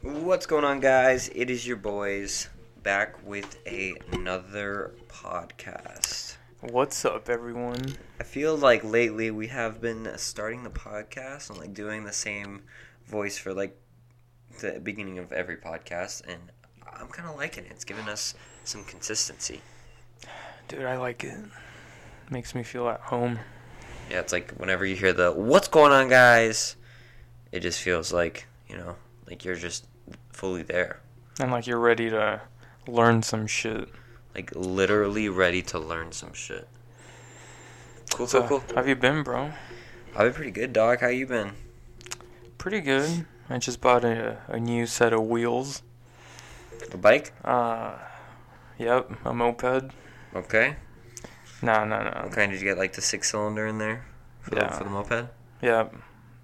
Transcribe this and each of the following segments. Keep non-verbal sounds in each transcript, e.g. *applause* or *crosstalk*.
What's going on, guys? It is your boys back with a, another podcast. What's up, everyone? I feel like lately we have been starting the podcast and like doing the same voice for like the beginning of every podcast, and I'm kind of liking it. It's giving us some consistency. Dude, I like it. Makes me feel at home. Yeah, it's like whenever you hear the "What's going on, guys," it just feels like you know, like you're just fully there, And like you're ready to learn some shit. like literally ready to learn some shit. Cool, So, cool, cool. How have you been, bro? I've been pretty good, dog. How you been? Pretty good. I just bought a, a new set of wheels. A bike? Uh, yep, a moped. Okay. No, no, no. Okay, did you get? Like the six cylinder in there for, the, Yeah. for the moped? Yep.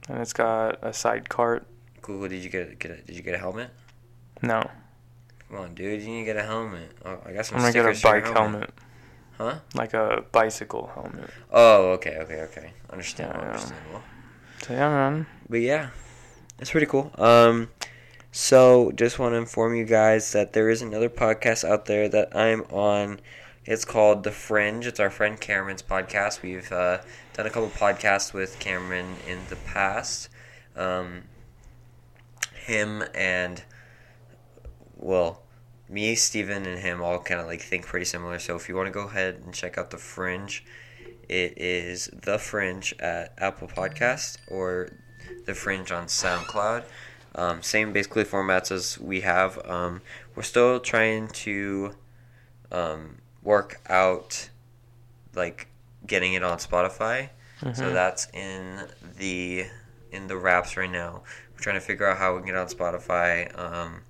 And it's got a side cart. Cool. cool. Did you get get a, Did you get a helmet? No, Come on, dude. You need to get a helmet. Oh, I got some I'm gonna get a stickers for your bike helmet. Huh? Like a bicycle helmet. Oh, okay, okay, okay. Understandable. Yeah. Understandable. So yeah, man. But yeah, it's pretty cool. Um, so just want to inform you guys that there is another podcast out there that I'm on. It's called The Fringe. It's our friend Cameron's podcast. We've uh, done a couple podcasts with Cameron in the past. Um, him and well, me, Steven, and him all kind of like think pretty similar. So if you want to go ahead and check out The Fringe, it is The Fringe at Apple Podcast or The Fringe on SoundCloud. Um, same basically formats as we have. Um, we're still trying to um, work out like getting it on Spotify. So Mhm. that's in the in the wraps right now. Trying to figure out how we can get on Spotify. Um,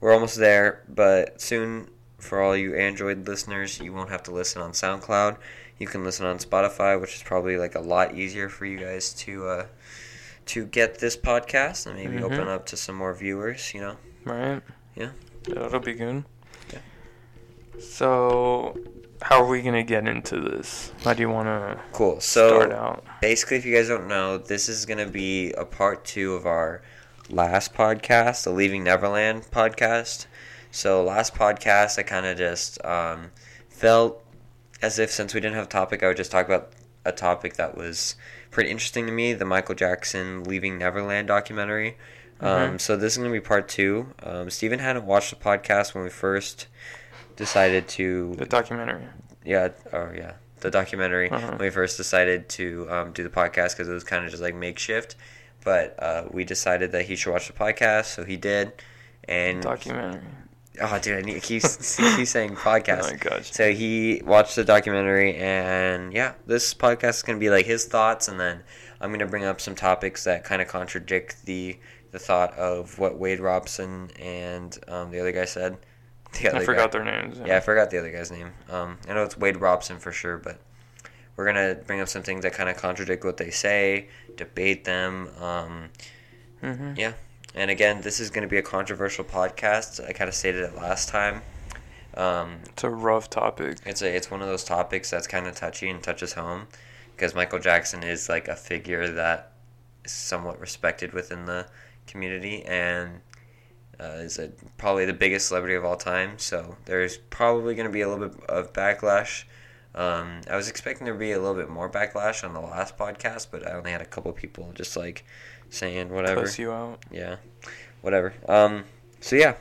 we're almost there, but soon for all you Android listeners, you won't have to listen on SoundCloud. You can listen on Spotify, which is probably like a lot easier for you guys to uh, to get this podcast and maybe Mhm. open up to some more viewers. You know, Right? Yeah. That'll be good. Yeah. So, how are we gonna get into this? How do you wanna cool. So start out? basically, if you guys don't know, this is going to be a part two of our last podcast, the Leaving Neverland podcast. So, last podcast, I kind of just um, felt as if since we didn't have a topic, I would just talk about a topic that was pretty interesting to me the Michael Jackson Leaving Neverland documentary. Um, Mhm. so, this is going to be part two. Um, Steven hadn't watched the podcast when we first decided to The documentary. yeah, or yeah, the documentary. Uh-huh. When we first decided to um, do the podcast because it was kind of just like makeshift, but uh, we decided that he should watch the podcast, so he did. And Documentary. oh, dude, I need, he's he's saying podcast. Oh my gosh. So he watched the documentary, and yeah, this podcast is gonna be like his thoughts, and then I'm gonna bring up some topics that kind of contradict the the thought of what Wade Robson and um, the other guy said. The other I guy. forgot their names. Yeah, I forgot the other guy's name. Um, I know it's Wade Robson for sure, but we're gonna bring up some things that kind of contradict what they say, debate them. Um, hmm yeah, and again, this is gonna be a controversial podcast. I kind of stated it last time. Um, It's a rough topic. it's a it's one of those topics that's kind of touchy and touches home because Michael Jackson is like a figure that is somewhat respected within the community and uh, is a, probably the biggest celebrity of all time. So there's probably going to be a little bit of backlash. Um, I was expecting there to be a little bit more backlash on the last podcast, but I only had a couple people just like saying whatever. Cuss you out. Yeah, whatever. Um, so yeah,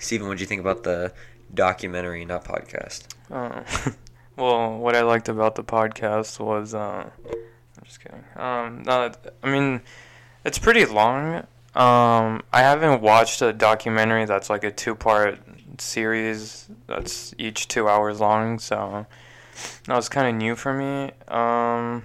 Steven, what do you think about the documentary, not podcast? Uh, *laughs* well, what I liked about the podcast was, uh, I'm just kidding. Um, no, I mean, it's pretty long. Um, I haven't watched a documentary that's like a two-part series that's each two hours long, so that was kind of new for me. Um,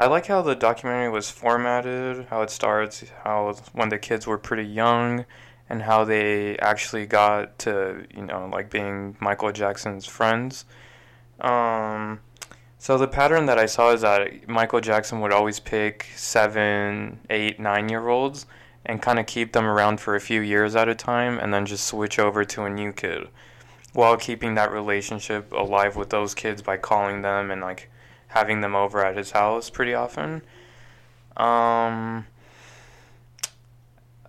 I like how the documentary was formatted, how it starts, how when the kids were pretty young, and how they actually got to, you know, like being Michael Jackson's friends. Um, so the pattern that I saw is that Michael Jackson would always pick seven, eight, nine year olds and kind of keep them around for a few years at a time and then just switch over to a new kid while keeping that relationship alive with those kids by calling them and like having them over at his house pretty often. Um,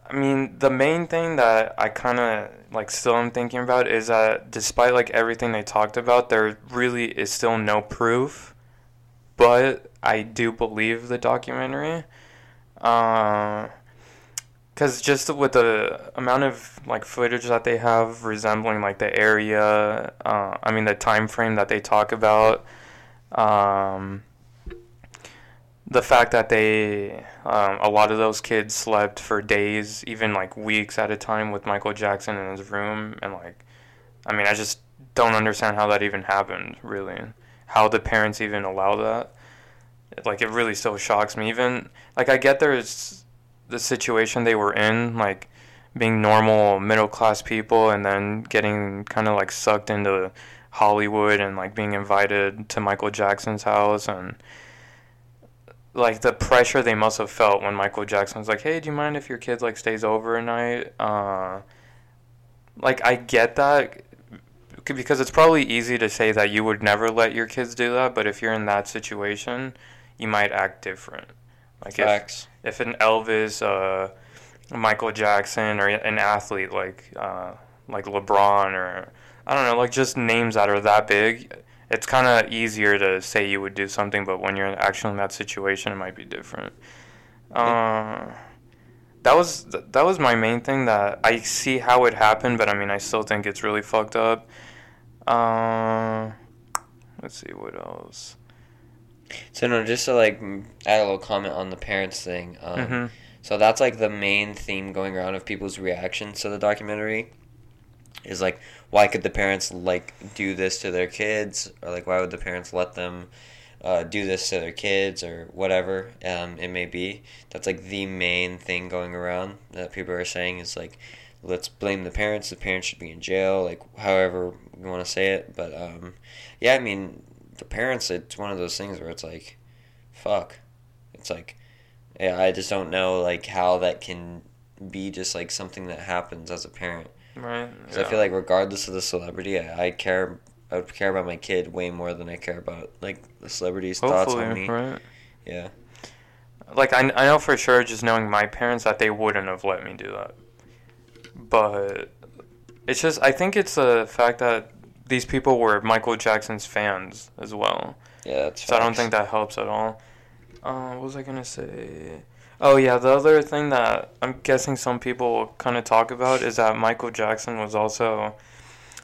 I mean, the main thing that I kind of like still am thinking about is that despite like everything they talked about, there really is still no proof. But I do believe the documentary. Because just with the amount of like footage that they have resembling like the area, uh, I mean the time frame that they talk about, um, the fact that they um, a lot of those kids slept for days even like weeks at a time with michael jackson in his room and like i mean i just don't understand how that even happened really. How the parents even allow that. Like it really still shocks me even like i get there's the situation they were in like being normal middle class people and then getting kind of like sucked into hollywood and like being invited to michael jackson's house and like the pressure they must have felt when Michael Jackson was like, "Hey, do you mind if your kid like stays over a night?" Uh, like I get that because it's probably easy to say that you would never let your kids do that, but if you're in that situation, you might act different. Like Facts. If an Elvis, uh, Michael Jackson, or an athlete like uh, like LeBron, or I don't know, like just names that are that big it's kind of easier to say you would do something, but when you're actually in that situation, it might be different. Uh, that was that was my main thing. That I see how it happened, but I mean, I still think it's really fucked up. Uh, let's see what else. So no, just to like add a little comment on the parents thing. Um, hmm So that's like the main theme going around of people's reactions to the documentary. Is like, why could the parents like do this to their kids, or like, why would the parents let them uh, do this to their kids, or whatever um, it may be? That's like the main thing going around that people are saying is like, let's blame the parents. The parents should be in jail, like however you want to say it. But um, yeah, I mean, the parents. It's one of those things where it's like, fuck. It's like, yeah, I just don't know like how that can be just like something that happens as a parent. Right. 'Cause I feel like regardless of the celebrity, I, I care. I would care about my kid way more than I care about like the celebrity's thoughts on me. right. Yeah. Like I, I know for sure, just knowing my parents, that they wouldn't have let me do that. But it's just I think it's the fact that these people were Michael Jackson's fans as well. Yeah, that's. So I don't think that helps at all. Uh, what was I gonna say? Oh yeah, the other thing that I'm guessing some people kind of talk about is that Michael Jackson was also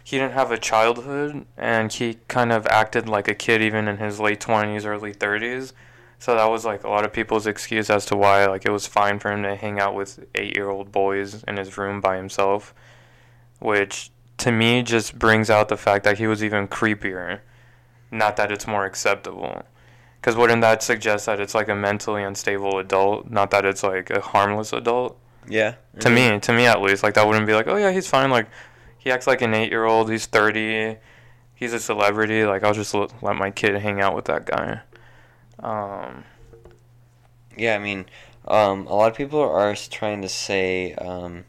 he didn't have a childhood and he kind of acted like a kid even in his late 20s, early 30s. So that was like a lot of people's excuse as to why like it was fine for him to hang out with 8-year-old boys in his room by himself, which to me just brings out the fact that he was even creepier. Not that it's more acceptable. Because wouldn't that suggest that it's like a mentally unstable adult, not that it's like a harmless adult? Yeah. To Mhm. me, to me at least, like that wouldn't be like, oh yeah, he's fine. Like he acts like an eight-year-old. He's thirty. He's a celebrity. Like I'll just let, let my kid hang out with that guy. Um, Yeah, I mean, um, a lot of people are trying to say um,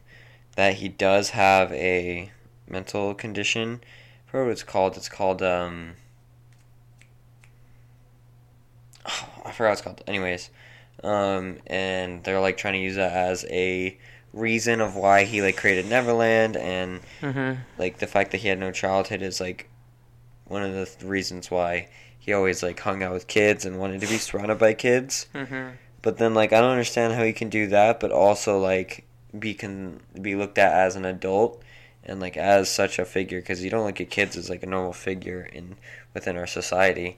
that he does have a mental condition. I forgot what it's called. It's called. Um, *sighs* I forgot what it's called. Anyways, um, and they're like trying to use that as a reason of why he like created Neverland and mhm. like the fact that he had no childhood is like one of the th- reasons why he always like hung out with kids and wanted to be surrounded by kids. Mhm. But then like I don't understand how he can do that, but also like be can be looked at as an adult and like as such a figure because you don't look at kids as like a normal figure in within our society.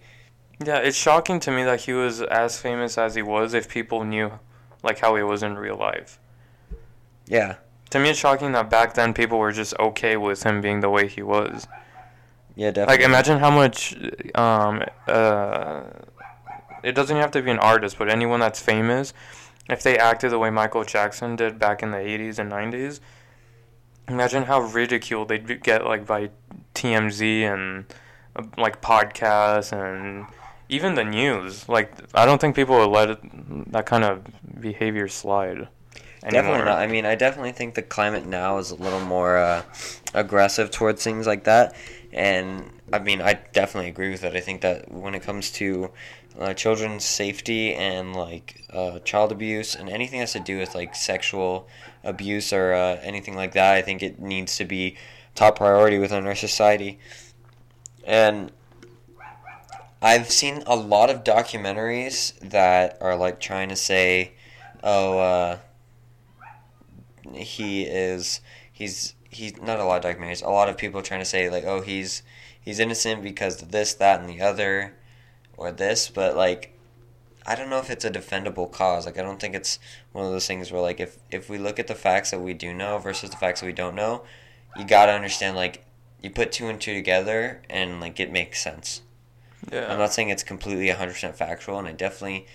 Yeah, it's shocking to me that he was as famous as he was if people knew like how he was in real life. Yeah, To me, it's shocking that back then people were just okay with him being the way he was. yeah, definitely. Like, imagine how much. Um, uh, it doesn't have to be an artist, but anyone that's famous, if they acted the way Michael Jackson did back in the 80s and 90s, imagine how ridiculed they'd get, like, by TMZ and, uh, like, podcasts and even the news. Like, I don't think people would let it, that kind of behavior slide. Definitely not. I mean, I definitely think the climate now is a little more uh, aggressive towards things like that, and I mean, I definitely agree with that. I think that when it comes to uh, children's safety and like uh, child abuse and anything that has to do with like sexual abuse or uh, anything like that. I think it needs to be top priority within our society. And I've seen a lot of documentaries that are like trying to say, oh, uh, he is he's he's not a lot of documentaries. A lot of people trying to say like, oh, he's he's innocent because of this, that, and the other, or this. But like, I don't know if it's a defendable cause. Like, I don't think it's one of those things where like if if we look at the facts that we do know versus the facts that we don't know, you gotta understand like you put two and two together and like it makes sense. Yeah. I'm not saying it's completely 100% factual, and I definitely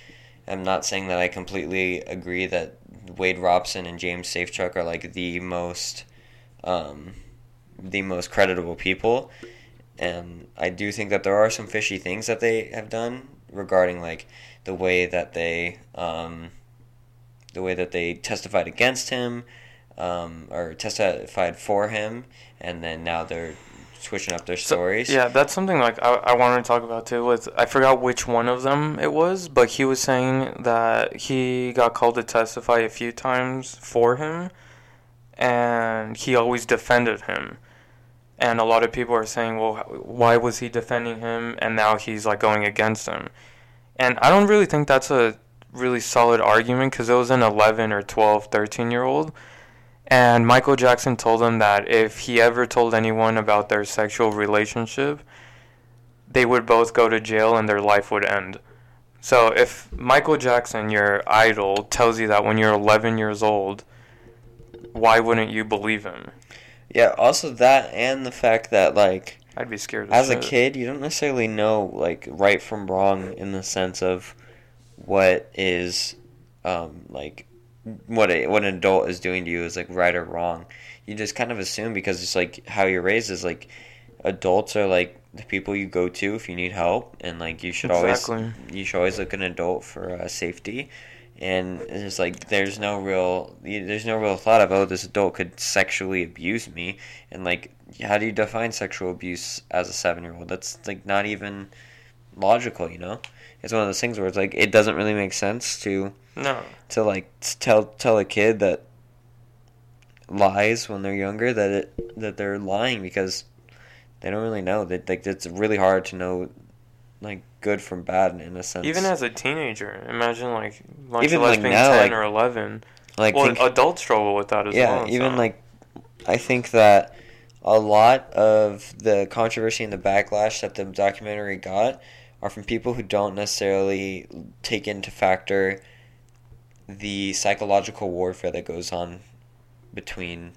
am not saying that I completely agree that Wade Robson and James Safechuck are like the most, um, the most creditable people, and I do think that there are some fishy things that they have done regarding like the way that they, um, the way that they testified against him, um, or testified for him, and then now they're switching up their So- stories. yeah, that's something like I, I wanted to talk about too. With I forgot which one of them it was, but he was saying that he got called to testify a few times for him, and he always defended him. And a lot of people are saying, well, why was he defending him, and now he's like going against him? And I don't really think that's a really solid argument because it was an 11 or 12, 13 year old. And Michael Jackson told them that if he ever told anyone about their sexual relationship, they would both go to jail and their life would end. So if Michael Jackson, your idol, tells you that when you're 11 years old, why wouldn't you believe him? Yeah, also that and the fact that like I'd be scared. as a kid, you don't necessarily know like right from wrong in the sense of what is um like what a, what an adult is doing to you is like right or wrong. You just kind of assume because it's like how you're raised is like adults are like the people you go to if you need help and like you should Exactly. always you should always look an adult for uh, safety and it's like there's no real there's no real thought of oh this adult could sexually abuse me. And like how do you define sexual abuse as a seven year old that's like not even logical you know? It's one of those things where it's like it doesn't really make sense to No. to like tell tell a kid that lies when they're younger that it that they're lying because they don't really know. That like it's really hard to know like good from bad in a sense Even as a teenager, imagine like much Even, like, being now, 10 like- or 11. like well, think, adults struggle with that as yeah well. even so. like i think that a lot of the controversy and the backlash that the documentary got are from people who don't necessarily take into factor the psychological warfare that goes on between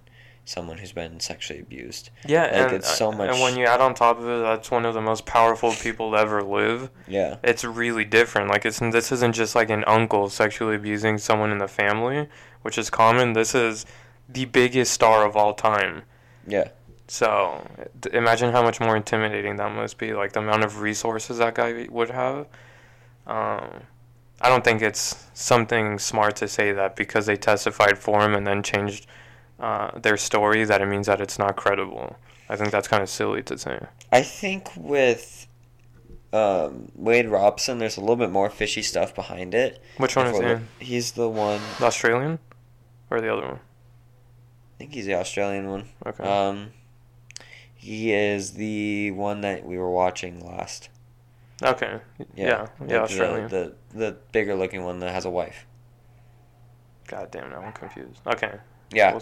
someone who's been sexually abused Yeah, Like, and, it's so uh, much- and when you add on top of it, that's one of the most powerful people to ever live. yeah It's really different. Like it's this isn't just like an uncle sexually abusing someone in the family, which is common. This is the biggest star of all time. yeah So imagine how much more intimidating that must be. Like the amount of resources that guy would have. Um, I don't think it's something smart to say that because they testified for him and then changed uh, their story that it means that it's not credible. I think that's kind of silly to say. i think with um, wade robson there's a little bit more fishy stuff behind it Which one is he? he's the one The Australian or the other one? i think he's the australian one Okay. Um, he is the one that we were watching last. okay. Yeah. Yeah. the- Australian. The, the bigger looking one that has a wife. God damn, now I'm confused. Okay. Yeah.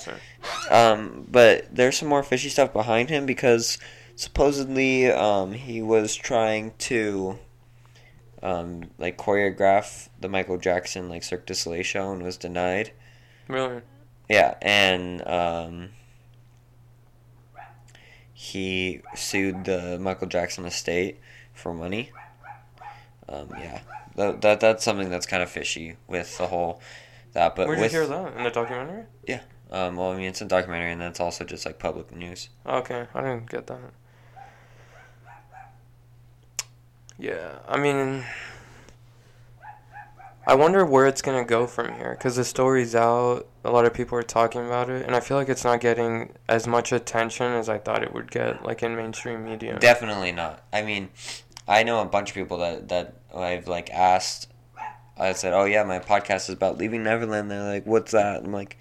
Um, but there's some more fishy stuff behind him because supposedly um, he was trying to um, like choreograph the Michael Jackson like Cirque du Soleil show and was denied. Really? Yeah, and um, he sued the Michael Jackson estate for money. Um, yeah, that, that that's something that's kind of fishy with the whole that. But Where'd with you hear that in the documentary? Um, well, I mean, it's a documentary, and that's also just like public news. Okay, I didn't get that. Yeah, I mean, I wonder where it's gonna go from here because the story's out. A lot of people are talking about it, and I feel like it's not getting as much attention as I thought it would get, like in mainstream media. Definitely not. I mean, I know a bunch of people that that I've like asked. I said, "Oh yeah, my podcast is about leaving Neverland." They're like, "What's that?" I'm like,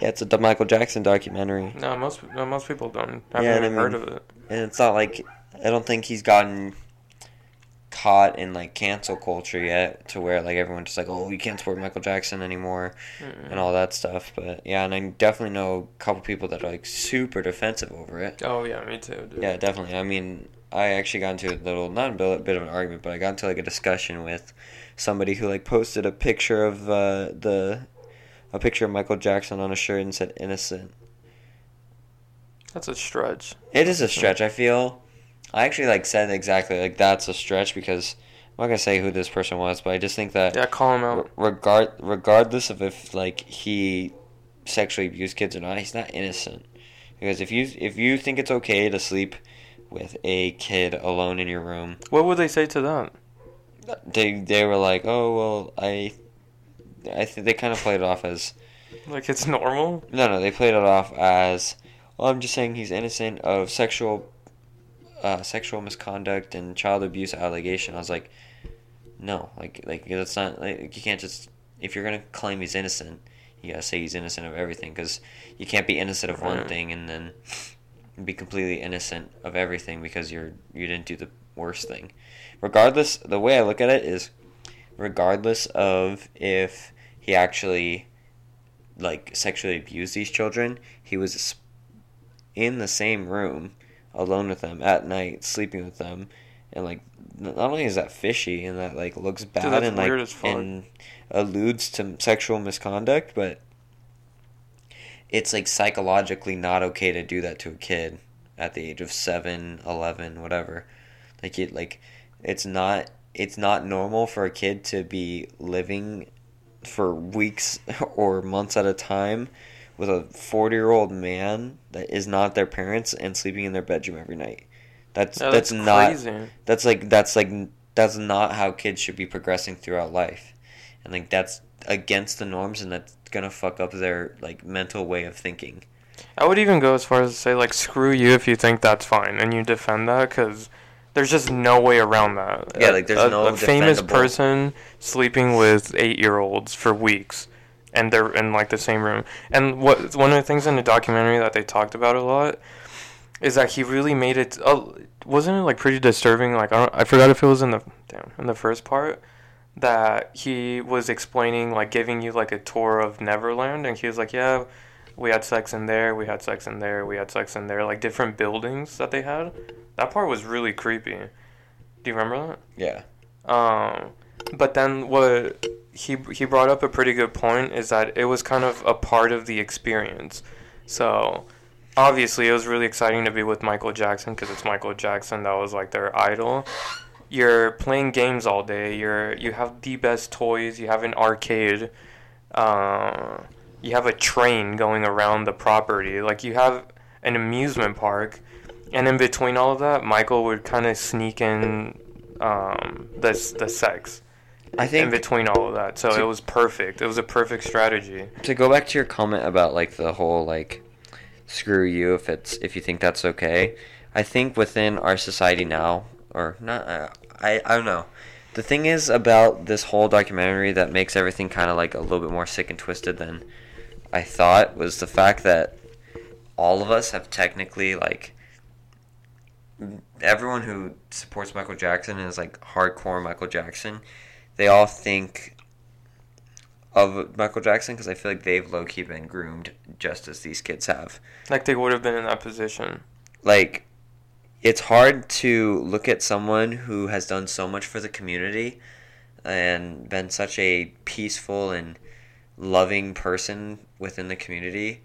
Yeah, it's a Michael Jackson documentary, No, most no, most people don't. I've Yeah, never I heard mean- of it. and it's not like I don't think he's gotten caught in like cancel culture yet to where like everyone's just like, oh, we can't support Michael Jackson anymore Mm-mm. and all that stuff. But yeah, and I definitely know a couple people that are like super defensive over it. Oh yeah, me too. Dude. Yeah, definitely. I mean, I actually got into a little, not a bit, bit of an argument, but I got into like a discussion with somebody who like posted a picture of uh, the, a picture of Michael Jackson on a shirt and said innocent. That's a stretch. It is a stretch. I feel. I actually like said exactly like that's a stretch because I'm not gonna say who this person was, but I just think that Yeah, call him out. regard regardless of if like he sexually abused kids or not, he's not innocent. Because if you if you think it's okay to sleep with a kid alone in your room, What would they say to that? they they were like, oh well, I I think they kind of played it off as Like it's normal. no no they played it off as well. I'm just saying he's innocent of sexual uh, sexual misconduct and child abuse allegation. I was like, no, like like that's not like you can't just if you're gonna claim he's innocent, you gotta say he's innocent of everything because you can't be innocent of one Right. thing and then be completely innocent of everything because you're you didn't do the worst thing. Regardless, the way I look at it is, regardless of if he actually like sexually abused these children, he was in the same room alone with them at night, sleeping with them, and like not only is that fishy and that like looks bad that's and like and alludes to sexual misconduct, but it's like psychologically not okay to do that to a kid at the age of 7, 11, whatever. Like it like it's not it's not normal for a kid to be living for weeks *laughs* or months at a time with a 40 year old man that is not their parents and sleeping in their bedroom every night. That's Yeah, that's, that's, not that's like that's like that's not how kids should be progressing throughout life. And like that's against the norms and that's gonna fuck up their like mental way of thinking. I would even go as far as to say like screw you if you think that's fine and you defend that because there's just no way around that. Yeah, like, there's a, no a famous person sleeping with eight year olds for weeks and they're in like the same room. And what one of the things in the documentary that they talked about a lot is that he really made it. Uh, wasn't it like pretty disturbing? Like I don't, I forgot if it was in the damn in the first part that he was explaining like giving you like a tour of Neverland and he was like yeah we had sex in there we had sex in there we had sex in there like different buildings that they had that part was really creepy do you remember that Yeah. um, but then what he he brought up a pretty good point is that it was kind of a part of the experience. So obviously it was really exciting to be with Michael Jackson because it's Michael Jackson that was like their idol. You're playing games all day. You're you have the best toys. You have an arcade. Uh, you have a train going around the property. Like you have an amusement park. And in between all of that, Michael would kind of sneak in um, the the sex I think in between all of that. So to- it was perfect. It was a perfect strategy. to go back to your comment about like the whole like screw you if it's if you think that's okay i think within our society now or not uh, i i don't know the thing is about this whole documentary that makes everything kind of like a little bit more sick and twisted than i thought was the fact that all of us have technically like everyone who supports michael jackson is like hardcore michael jackson they all think of Michael Jackson because I feel like they've low key been groomed just as these kids have. Like they would have been in that position. Like, it's hard to look at someone who has done so much for the community and been such a peaceful and loving person within the community.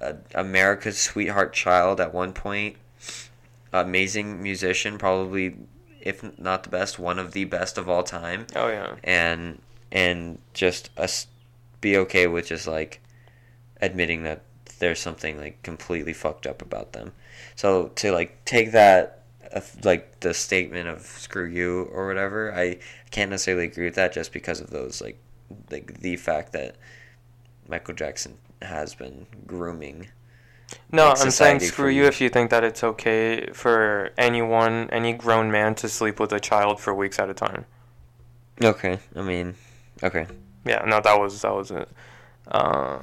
Uh, America's sweetheart child at one point. Amazing musician, probably, if not the best, one of the best of all time Oh yeah. and and just us be okay with just like admitting that there's something like completely fucked up about them. So to like take that uh, like the statement of screw you or whatever, I can't necessarily agree with that just because of those like like the fact that Michael Jackson has been grooming. No, like, I'm saying screw you if you think that it's okay for anyone, any grown man to sleep with a child for weeks at a time. Okay, I mean, okay. Yeah, no, that was that was it. Uh,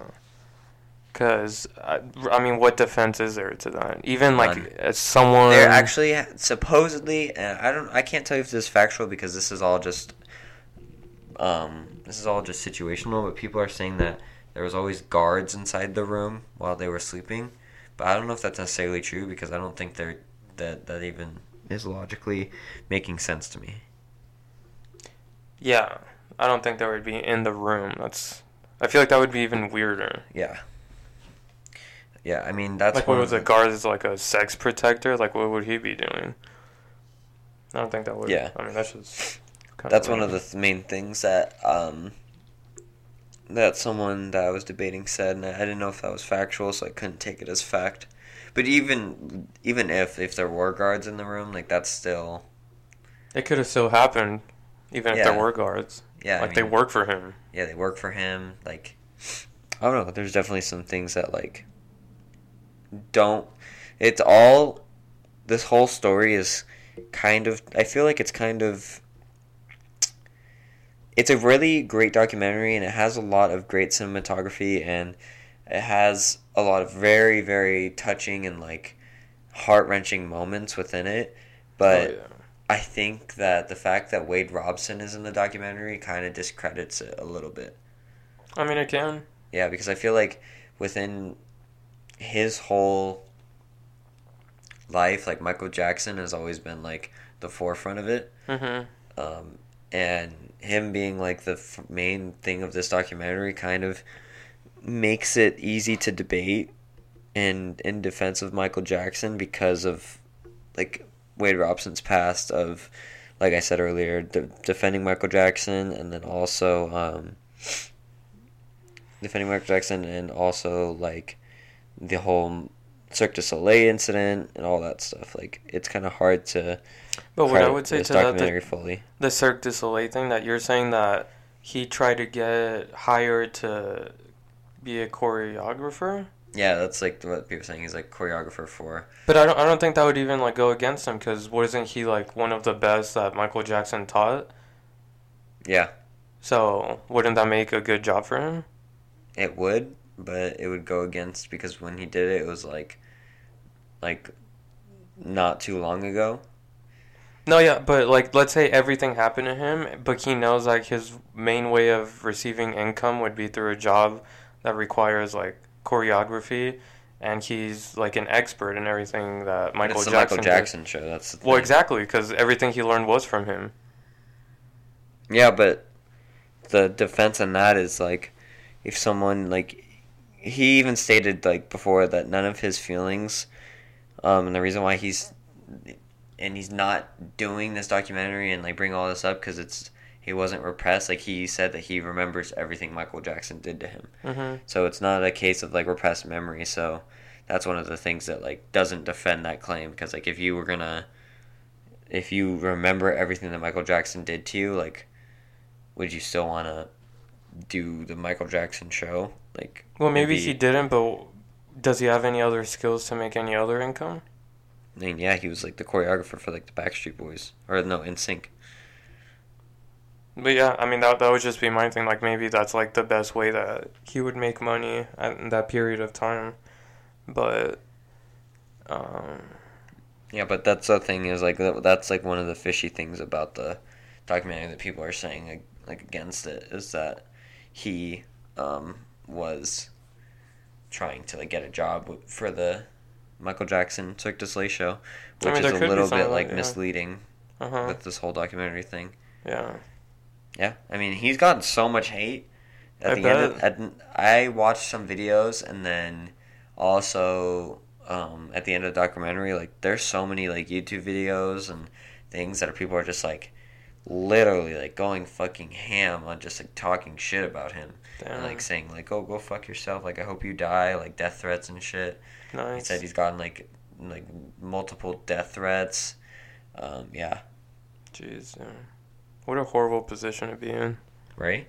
Because I, I mean, what defense is there to that? Even like None. as someone. They're actually supposedly, and I don't, I can't tell you if this is factual because this is all just, um, this is all just situational. But people are saying that there was always guards inside the room while they were sleeping. But I don't know if that's necessarily true because I don't think they're that that even is logically making sense to me. Yeah, I don't think they would be in the room. That's. I feel like that would be even weirder. Yeah. Yeah, I mean that's like, what was a the- guard is like a sex protector? Like, what would he be doing? I don't think that would. Yeah. I mean, that's just. That's one of the th- main things that um that someone that I was debating said, and I didn't know if that was factual, so I couldn't take it as fact. But even even if if there were guards in the room, like that's still It could have still happened, even if there were guards. yeah. I like they work for him. Yeah, they work for him. Like I don't know. There's definitely some things that like don't. It's all. This whole story is kind of. I feel like it's kind of. It's a really great documentary, and it has a lot of great cinematography, and it has a lot of very, very touching and like heart wrenching moments within it. But oh, yeah. I think that the fact that Wade Robson is in the documentary kind of discredits it a little bit. I mean, it can. Yeah, because I feel like within his whole life, like Michael Jackson has always been like the forefront of it. Mm-hmm. Um, and him being like the f- main thing of this documentary kind of makes it easy to debate and in defense of Michael Jackson because of like Wade Robson's past of like I said earlier de- defending Michael Jackson and then also um, defending Michael Jackson and also like the whole Cirque du Soleil incident and all that stuff. Like it's kind of hard to But what I would say to that, the, the Cirque du Soleil thing, that you're saying that he tried to get hired to be a choreographer. Yeah, that's like what people are saying. He's like choreographer for. But I don't, I don't think that would even like go against him because wasn't he like one of the best that Michael Jackson taught? Yeah, So wouldn't that make a good job for him? it would, but it would go against because when he did it, it was like, like, not too long ago. No, yeah, but like let's say everything happened to him, but he knows like his main way of receiving income would be through a job that requires like choreography, and he's like an expert in everything that Michael it's the Jackson. Michael did. Jackson show. That's the Well, exactly, because everything he learned was from him. Yeah, but the defense on that is like, if someone like, he even stated like before that none of his feelings, um, and the reason why he's, and he's not doing this documentary and like bring all this up because it's he wasn't repressed. Like he said that he remembers everything Michael Jackson did to him. hmm So it's not a case of like repressed memory. So that's one of the things that like doesn't defend that claim because like if you were gonna, if you remember everything that Michael Jackson did to you, like, would you still want to do the Michael Jackson show? Like, Well, maybe he didn't, but does he have any other skills to make any other income? I mean, yeah, he was like the choreographer for like the Backstreet Boys or no, NSYNC. But yeah, I mean that that would just be my thing. Like maybe that's like the best way that he would make money at in that period of time. But um, Yeah, but that's the thing is like that, that's like one of the fishy things about the documentary that people are saying like, like against it is that he um, was trying to like get a job for the Michael Jackson Cirque du Soleil show, I which mean, there is a little bit like yeah. misleading uh huh, with this whole documentary thing. yeah. Yeah, I mean he's gotten so much hate. At I the end, of, bet. at, I watched some videos and then also um, at the end of the documentary, like there's so many like YouTube videos and things that are people are just like literally like going fucking ham on just like talking shit about him Damn. and like saying like oh go fuck yourself like I hope you die like death threats and shit. Nice. He said he's gotten like like multiple death threats. Um, yeah, Jeez, yeah. what a horrible position to be in. right.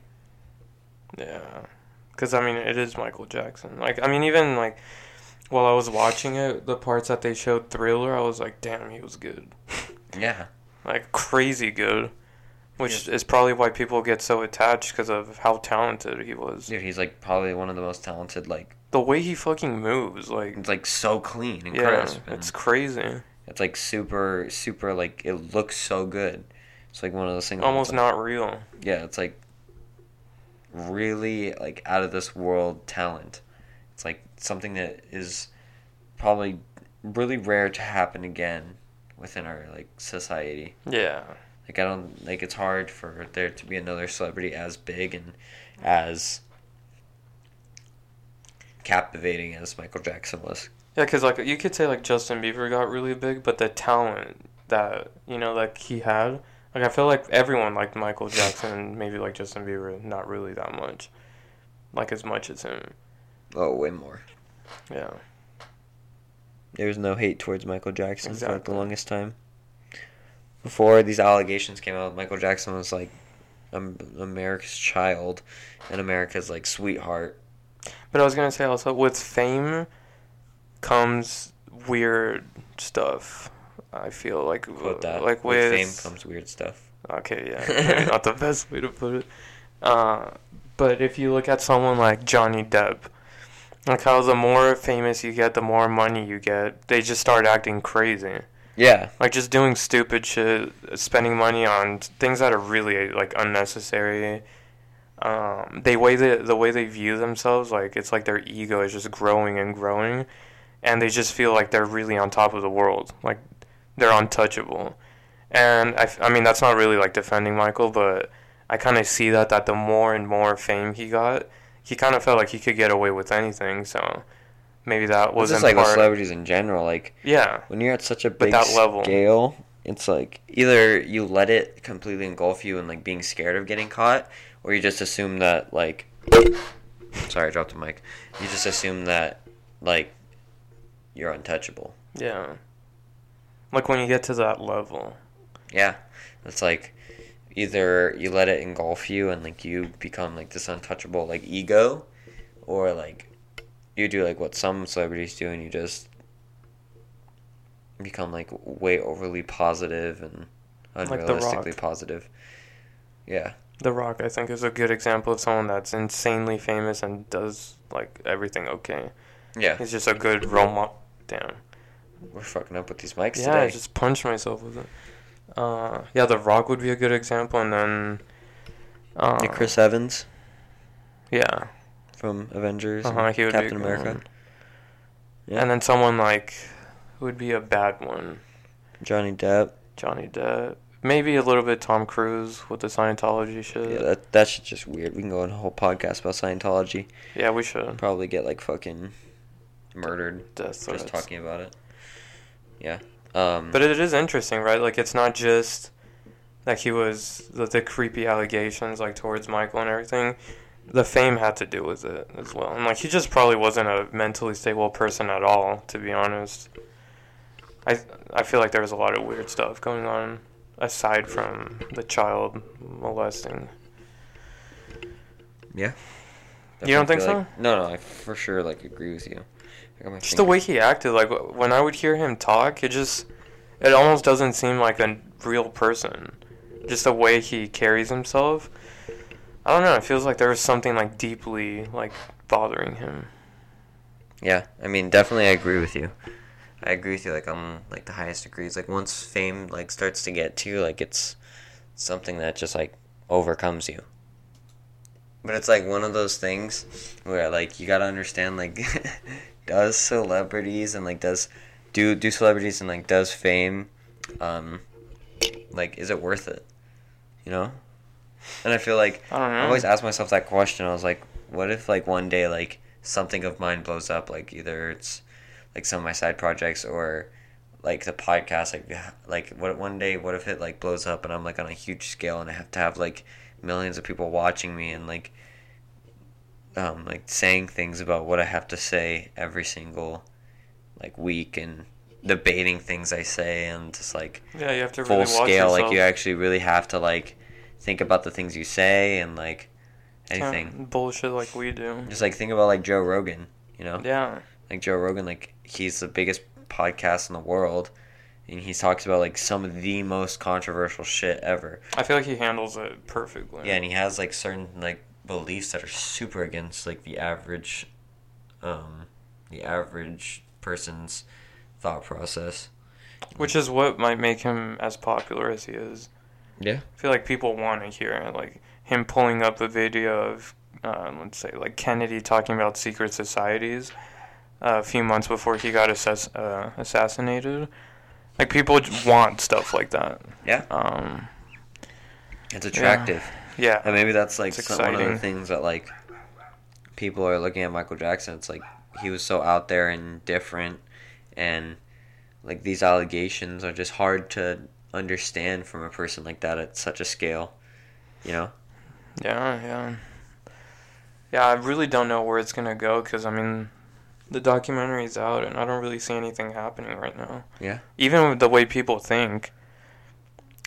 Yeah, because I mean it is Michael Jackson. Like I mean even like while I was watching it, the parts that they showed Thriller, I was like, damn, he was good. Yeah, *laughs* like crazy good, which is probably why people get so attached because of how talented he was. dude, he's like probably one of the most talented like the way he fucking moves, like It's like so clean and yeah, crisp. and it's crazy. it's like super super like it looks so good. It's like one of those things. Almost like- not real. Yeah, it's like really like out of this world talent. It's like something that is probably really rare to happen again within our like society. Yeah. Like I don't like it's hard for there to be another celebrity as big and as captivating as Michael Jackson was. Yeah, because like you could say like Justin Bieber got really big, but the talent that you know like he had, like I feel like everyone liked Michael Jackson, and maybe like Justin Bieber, not really that much, like as much as him. Oh, way more. Yeah, There was no hate towards Michael Jackson for like, the longest time. Before these allegations came out, Michael Jackson was like um, America's child and America's like sweetheart. but I was gonna say also with fame comes weird stuff. I feel like Quote that. like with with, fame comes weird stuff. Okay, yeah, *laughs* not the best way to put it. Uh, but if you look at someone like Johnny Depp, like how the more famous you get, the more money you get, they just start acting crazy. Yeah, Like just doing stupid shit, spending money on things that are really like unnecessary. Um, they way the the way they view themselves, like it's like their ego is just growing and growing, and they just feel like they're really on top of the world, like they're untouchable. And I, I mean that's not really like defending Michael, but I kind of see that that the more and more fame he got, he kind of felt like he could get away with anything. So maybe that was just like with celebrities in general. Like yeah, when you're at such a big that level. scale, it's like either you let it completely engulf you and like being scared of getting caught, or you just assume that like. Sorry, I dropped the mic. You just assume that like you're untouchable. yeah. Like when you get to that level. Yeah, it's like either you let it engulf you and like you become like this untouchable like ego, or like you do like what some celebrities do and you just become like way overly positive and unrealistically Rock. positive. Yeah, The Rock, I think, is a good example of someone that's insanely famous and does like everything okay. yeah. He's just a good role model. Damn. We're fucking up with these mics Yeah, I just punched myself with it. Uh, yeah, The Rock would be a good example, and then. Uh, Like Chris Evans Yeah. From Avengers, and Uh huh. He would Captain America. Yeah. And then someone like, who would be a bad one? Johnny Depp. Johnny Depp. Maybe a little bit Tom Cruise with the Scientology shit. Yeah, that that shit's just weird. We can go on a whole podcast about Scientology. Yeah, we should. probably get like fucking murdered Death threats. just talking about it. Yeah. Um, But it is interesting, right? Like it's not just that he was the, the creepy allegations like towards Michael and everything. The fame had to do with it as well, and like he just probably wasn't a mentally stable person at all, to be honest. I I feel like there was a lot of weird stuff going on aside from the child molesting. yeah. You don't think so? like- no, no, I for sure like agree with you. Just the way he acted, like when I would hear him talk, it just it almost doesn't seem like a real person. Just the way he carries himself. I don't know. It feels like there was something like deeply like bothering him. Yeah, I mean, definitely, I agree with you. I agree with you, like on like the highest degrees. Like once fame like starts to get to you, like it's something that just like overcomes you. But it's like one of those things where like you gotta understand like *laughs* does celebrities and like does do do celebrities and like does fame um like is it worth it? You know? And I feel like I don't know. I always ask myself that question. I was like, what if like one day like something of mine blows up? Like either it's like some of my side projects or like the podcast. Like like what one day what if it like blows up and I'm like on a huge scale and I have to have like millions of people watching me and like um like saying things about what I have to say every single like week and debating things I say and just like Yeah, you have to full really scale like you actually really have to like think about the things you say and like anything bullshit like we do. just like think about like joe rogan you know Yeah, like joe rogan like he's the biggest podcast in the world and he talks about like some of the most controversial shit ever I feel like he handles it perfectly. yeah and he has like certain like beliefs that are super against like the average um, the average person's thought process. Which is what might make him as popular as he is. Yeah. I feel like people want to hear like him pulling up a video of, uh, let's say, like Kennedy talking about secret societies uh, a few months before he got assass- uh, assassinated. Like people want stuff like that. Yeah. Um, It's attractive. yeah. And maybe that's like some, one of the things that like people are looking at Michael Jackson. It's like he was so out there and different, and like these allegations are just hard to understand from a person like that at such a scale. You know? Yeah, yeah. Yeah, I really don't know where it's gonna go because I mean, the documentary's out and I don't really see anything happening right now. Yeah. Even with the way people think.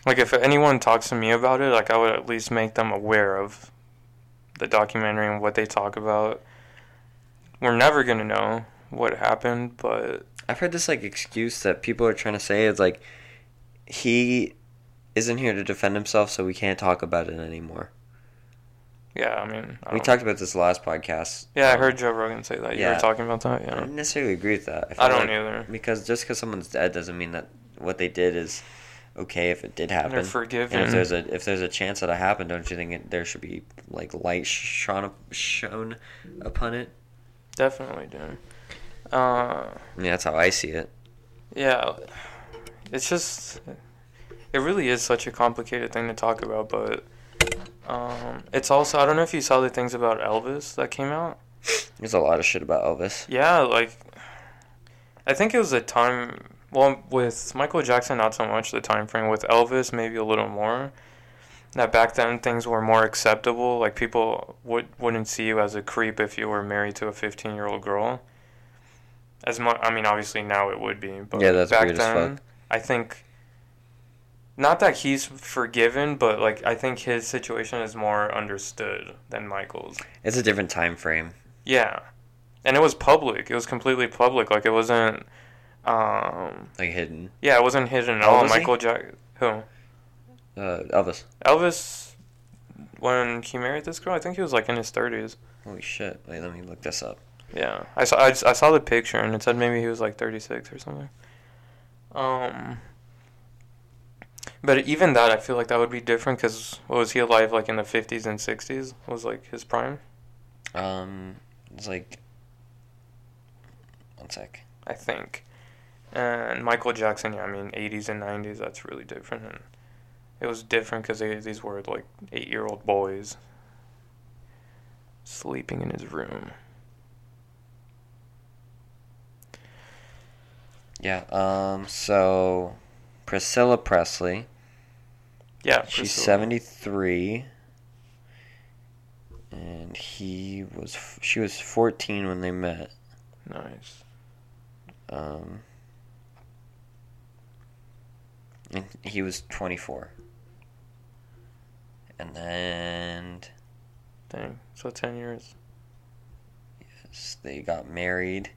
Like if anyone talks to me about it, like I would at least make them aware of the documentary and what they talk about. We're never gonna know what happened, but I've heard this like excuse that people are trying to say is like he isn't here to defend himself, so we can't talk about it anymore. yeah, I mean, I We talked about this last podcast. Yeah, I Um, heard Joe Rogan say that. You yeah. were talking about that, Yeah, I don't necessarily agree with that. I feel don't like- either. Because just because someone's dead doesn't mean that what they did is okay if it did happen. they're forgiven. And if there's a if there's a chance that it happened, don't you think it, there should be like light shone shown upon it? Definitely do. Uh, I mean, that's how I see it. yeah, it's just it really is such a complicated thing to talk about, but um, it's also I don't know if you saw the things about Elvis that came out. There's a lot of shit about Elvis. Yeah, like I think it was a time. Well, with Michael Jackson, not so much the time frame. With Elvis, maybe a little more. That back then things were more acceptable. Like people would wouldn't see you as a creep if you were married to a fifteen year old girl. As much, I mean, obviously now it would be, but Yeah, that's back weird as fuck. I think. Not that he's forgiven, but like I think his situation is more understood than Michael's. It's a different time frame. Yeah, and it was public. It was completely public. Like it wasn't. Um, Like hidden. yeah, it wasn't hidden at all. old was he? Michael Jack. Who? Uh, Elvis. Elvis. When he married this girl, I think he was like in his thirties. Holy shit! Wait, let me look this up. Yeah, I saw. I, just- I saw the picture and it said maybe he was like thirty six or something. Um. But even that, I feel like that would be different because was he alive like in the fifties and sixties? Was like his prime? Um, it's like one sec. I think. And Michael Jackson, yeah, I mean, 80s and 90s, that's really different. And it was different because these were like eight year old boys sleeping in his room. Yeah. Um. So, Priscilla Presley. Yeah, She's seventy three. And he was. She was fourteen when they met. Nice. Um. And he was twenty four. And then Dang. So 10 years. Yes, they got married.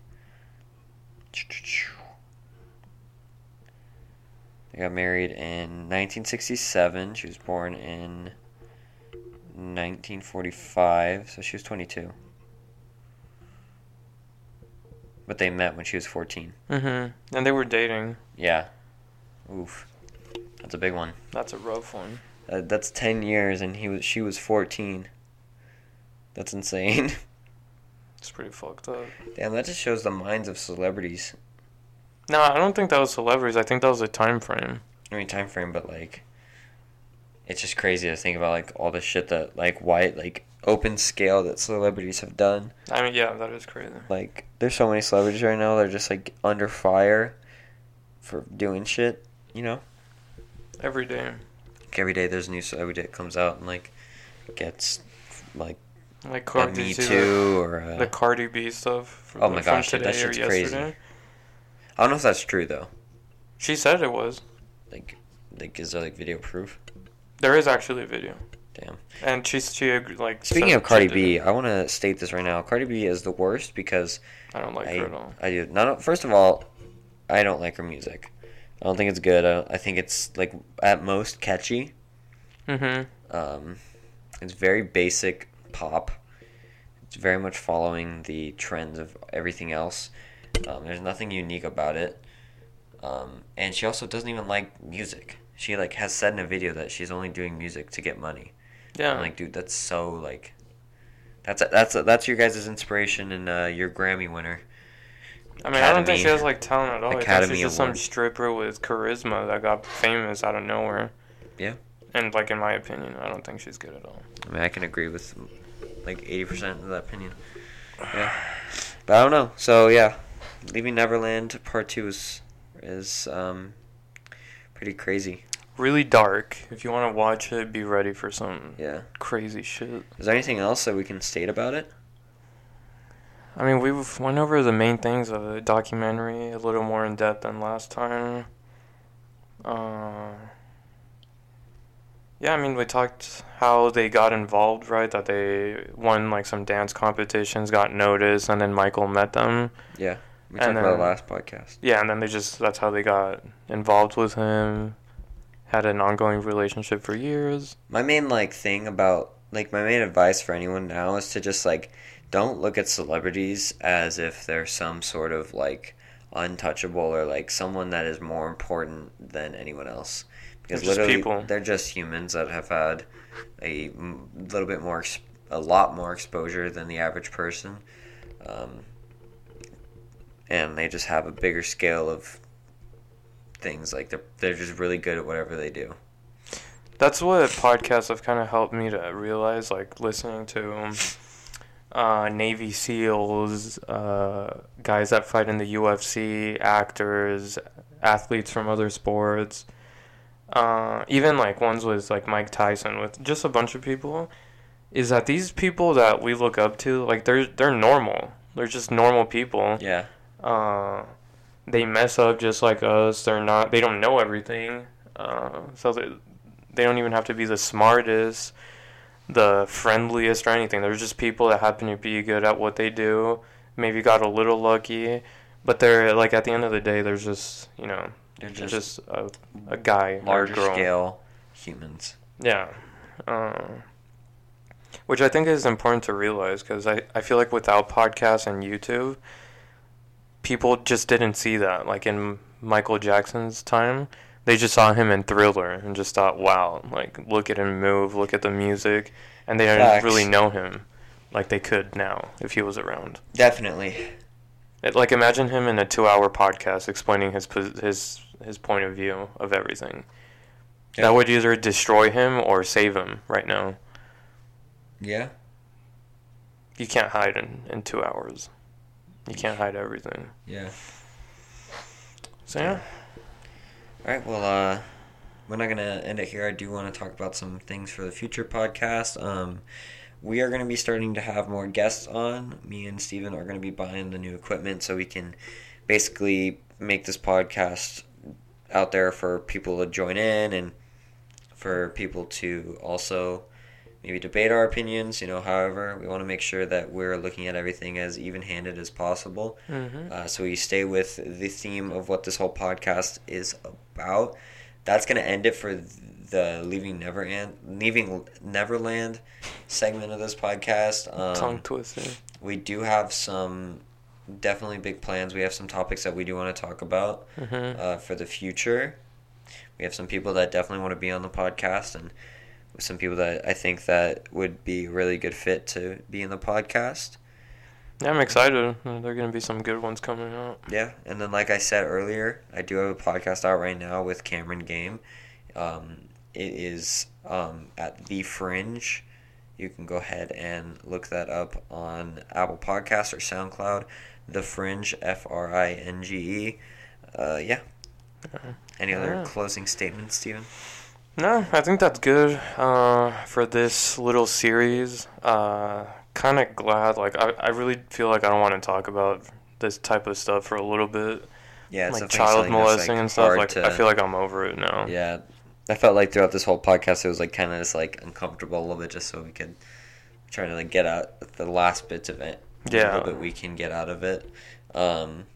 They got married in 1967. She was born in 1945, so she was 22. But they met when she was 14. Mm-hmm. And they were dating. Yeah. Oof. That's a big one. That's a rough one. Uh, that's 10 years and he was she was 14. That's insane. *laughs* It's pretty fucked up. Damn, that just shows the minds of celebrities. No, I don't think that was celebrities. I think that was a time frame. I mean, time frame, but like, it's just crazy to think about like all the shit that like wide like open scale that celebrities have done. I mean, yeah, that is crazy. Like, there's so many celebrities right now that are just like under fire for doing shit. You know, Every day. like, every day there's a new celebrity that comes out and like gets like Like a Car- Me did you see Too or The, uh, the Cardi B stuff. From, Oh my from gosh, dude, that shit's crazy. yesterday. I don't know if that's true though. She said it was. Like, like is there like video proof? There is actually a video. Damn. And she she like. Speaking of Cardi B. I want to state this right now. Cardi B is the worst because I don't like I, her at all. I do not. First of all, I don't like her music. I don't think it's good. I, I think it's like at most catchy. Mm-hmm. Um, it's very basic pop. It's very much following the trends of everything else. Um, there's nothing unique about it. Um, and she also doesn't even like music. She like has said in a video that she's only doing music to get money. Yeah. I'm like, dude, that's so like, that's that's that's your guys' inspiration and uh, your Grammy winner. I mean, I don't think she has like talent at all. Academy she's just some stripper with charisma that got famous out of nowhere. Yeah. And like in my opinion, I don't think she's good at all. I mean, I can agree with like eighty percent of that opinion. Yeah, but I don't know. So yeah, leaving Neverland Part Two is is um pretty crazy. Really dark. If you want to watch it, be ready for some Yeah. crazy shit. Is there anything else that we can state about it? I mean, we went over the main things of the documentary a little more in depth than last time. Uh, yeah, I mean, we talked how they got involved, right? That they won like some dance competitions, got noticed, and then Michael met them. Yeah, we And talked about it last podcast. Yeah, and then they just, that's how they got involved with him. Had an ongoing relationship for years. My main like thing about like my main advice for anyone now is to just like don't look at celebrities as if they're some sort of like untouchable or like someone that is more important than anyone else because They're just literally people. they're just humans that have had a m- little bit more ex- a lot more exposure than the average person um, and they just have a bigger scale of things like they're they're just really good at whatever they do That's what podcasts have kind of helped me to realize, like listening to uh, Navy SEALs, uh, guys that fight in the UFC, actors, athletes from other sports, uh, even like ones with like Mike Tyson, with just a bunch of people, is that these people that we look up to, like they're they're normal. They're just normal people. yeah Uh, they mess up just like us. They're not. They don't know everything. Uh, so they they don't even have to be the smartest, the friendliest, or anything. They're just people that happen to be good at what they do. Maybe got a little lucky, but they're like at the end of the day, there's just you know they're just, just, a, a guy or a larger girl. scale humans. Yeah. Uh, which I think is important to realize because I, I feel like without podcasts and YouTube, people just didn't see that. Like in Michael Jackson's time, they just saw him in Thriller and just thought, wow, like look at him move, look at the music. And they didn't really know him like they could now if he was around. Definitely. It, like imagine him in a two hour podcast explaining his, his, his point of view of everything. Yeah. That would either destroy him or save him right now. Yeah. You can't hide in, in two hours. You can't hide everything. Yeah. So yeah. All right. Well, uh, we're not gonna end it here. I do want to talk about some things for the future podcast. Um, we are gonna be starting to have more guests on. Me and Steven are gonna be buying the new equipment so we can basically make this podcast out there for people to join in and for people to also maybe debate our opinions. You know, however, we want to make sure that we're looking at everything as even-handed as possible. Mm-hmm. Uh, so we stay with the theme of what this whole podcast is about. That's gonna end it for the leaving Neverland, leaving Neverland segment of this podcast. Um, Tongue twister. we do have some definitely big plans. We have some topics that we do want to talk about Mm-hmm. uh, for the future. We have some people that definitely want to be on the podcast, and some people that I think that would be a really good fit to be in the podcast. yeah, I'm excited. Uh, There are gonna be some good ones coming out. Yeah, and then like I said earlier, I do have a podcast out right now with Cameron Game. Um, it is um, at the Fringe. You can go ahead and look that up on Apple Podcasts or SoundCloud. The Fringe, F R I N G E. Uh, yeah. Any other closing statements, Steven? No, I think that's good uh, for this little series. Uh, kind of glad. Like I, I really feel like I don't want to talk about this type of stuff for a little bit. Yeah, it's like child molesting like, and stuff. Like to- I feel like I'm over it now. Yeah, I felt like throughout this whole podcast, it was like kind of just like uncomfortable a little bit, just so we could try to like get out the last bits of it. Yeah. a little bit we can get out of it. Um,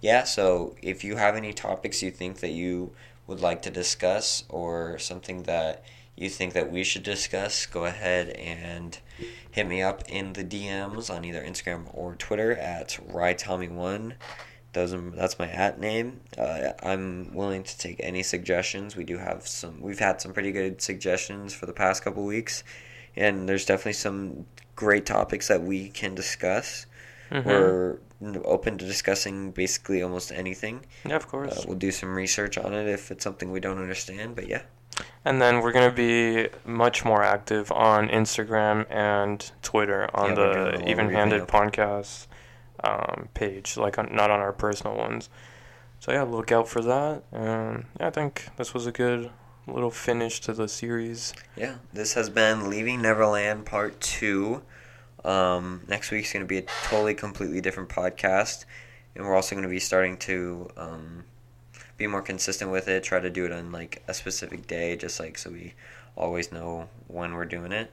yeah. So if you have any topics you think that you would like to discuss, or something that you think that we should discuss, go ahead and hit me up in the DMs on either Instagram or Twitter at Rytommi1. Those are, that's my at name. Uh, I'm willing to take any suggestions. We do have some. We've had some pretty good suggestions for the past couple weeks, and there's definitely some great topics that we can discuss. Mhm. We're open to discussing basically almost anything. Yeah, of course. Uh, we'll do some research on it if it's something we don't understand. But yeah, And then we're gonna be much more active on Instagram and Twitter on Yeah, we're doing a the Even Handed podcast um, page, like on, not on our personal ones. So yeah, look out for that. And yeah, I think this was a good little finish to the series. yeah. This has been Leaving Neverland Part Two. Um, next week's going to be a totally, completely different podcast, and we're also going to be starting to um, be more consistent with it. Try to do it on like a specific day, just like so we always know when we're doing it.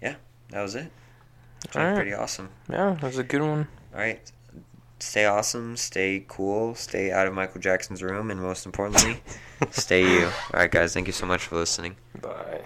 Yeah, that was it. It's pretty awesome. Yeah, that was a good one. All right. Stay awesome, stay cool, stay out of Michael Jackson's room, and most importantly, *laughs* stay you. All right, guys, thank you so much for listening. Bye.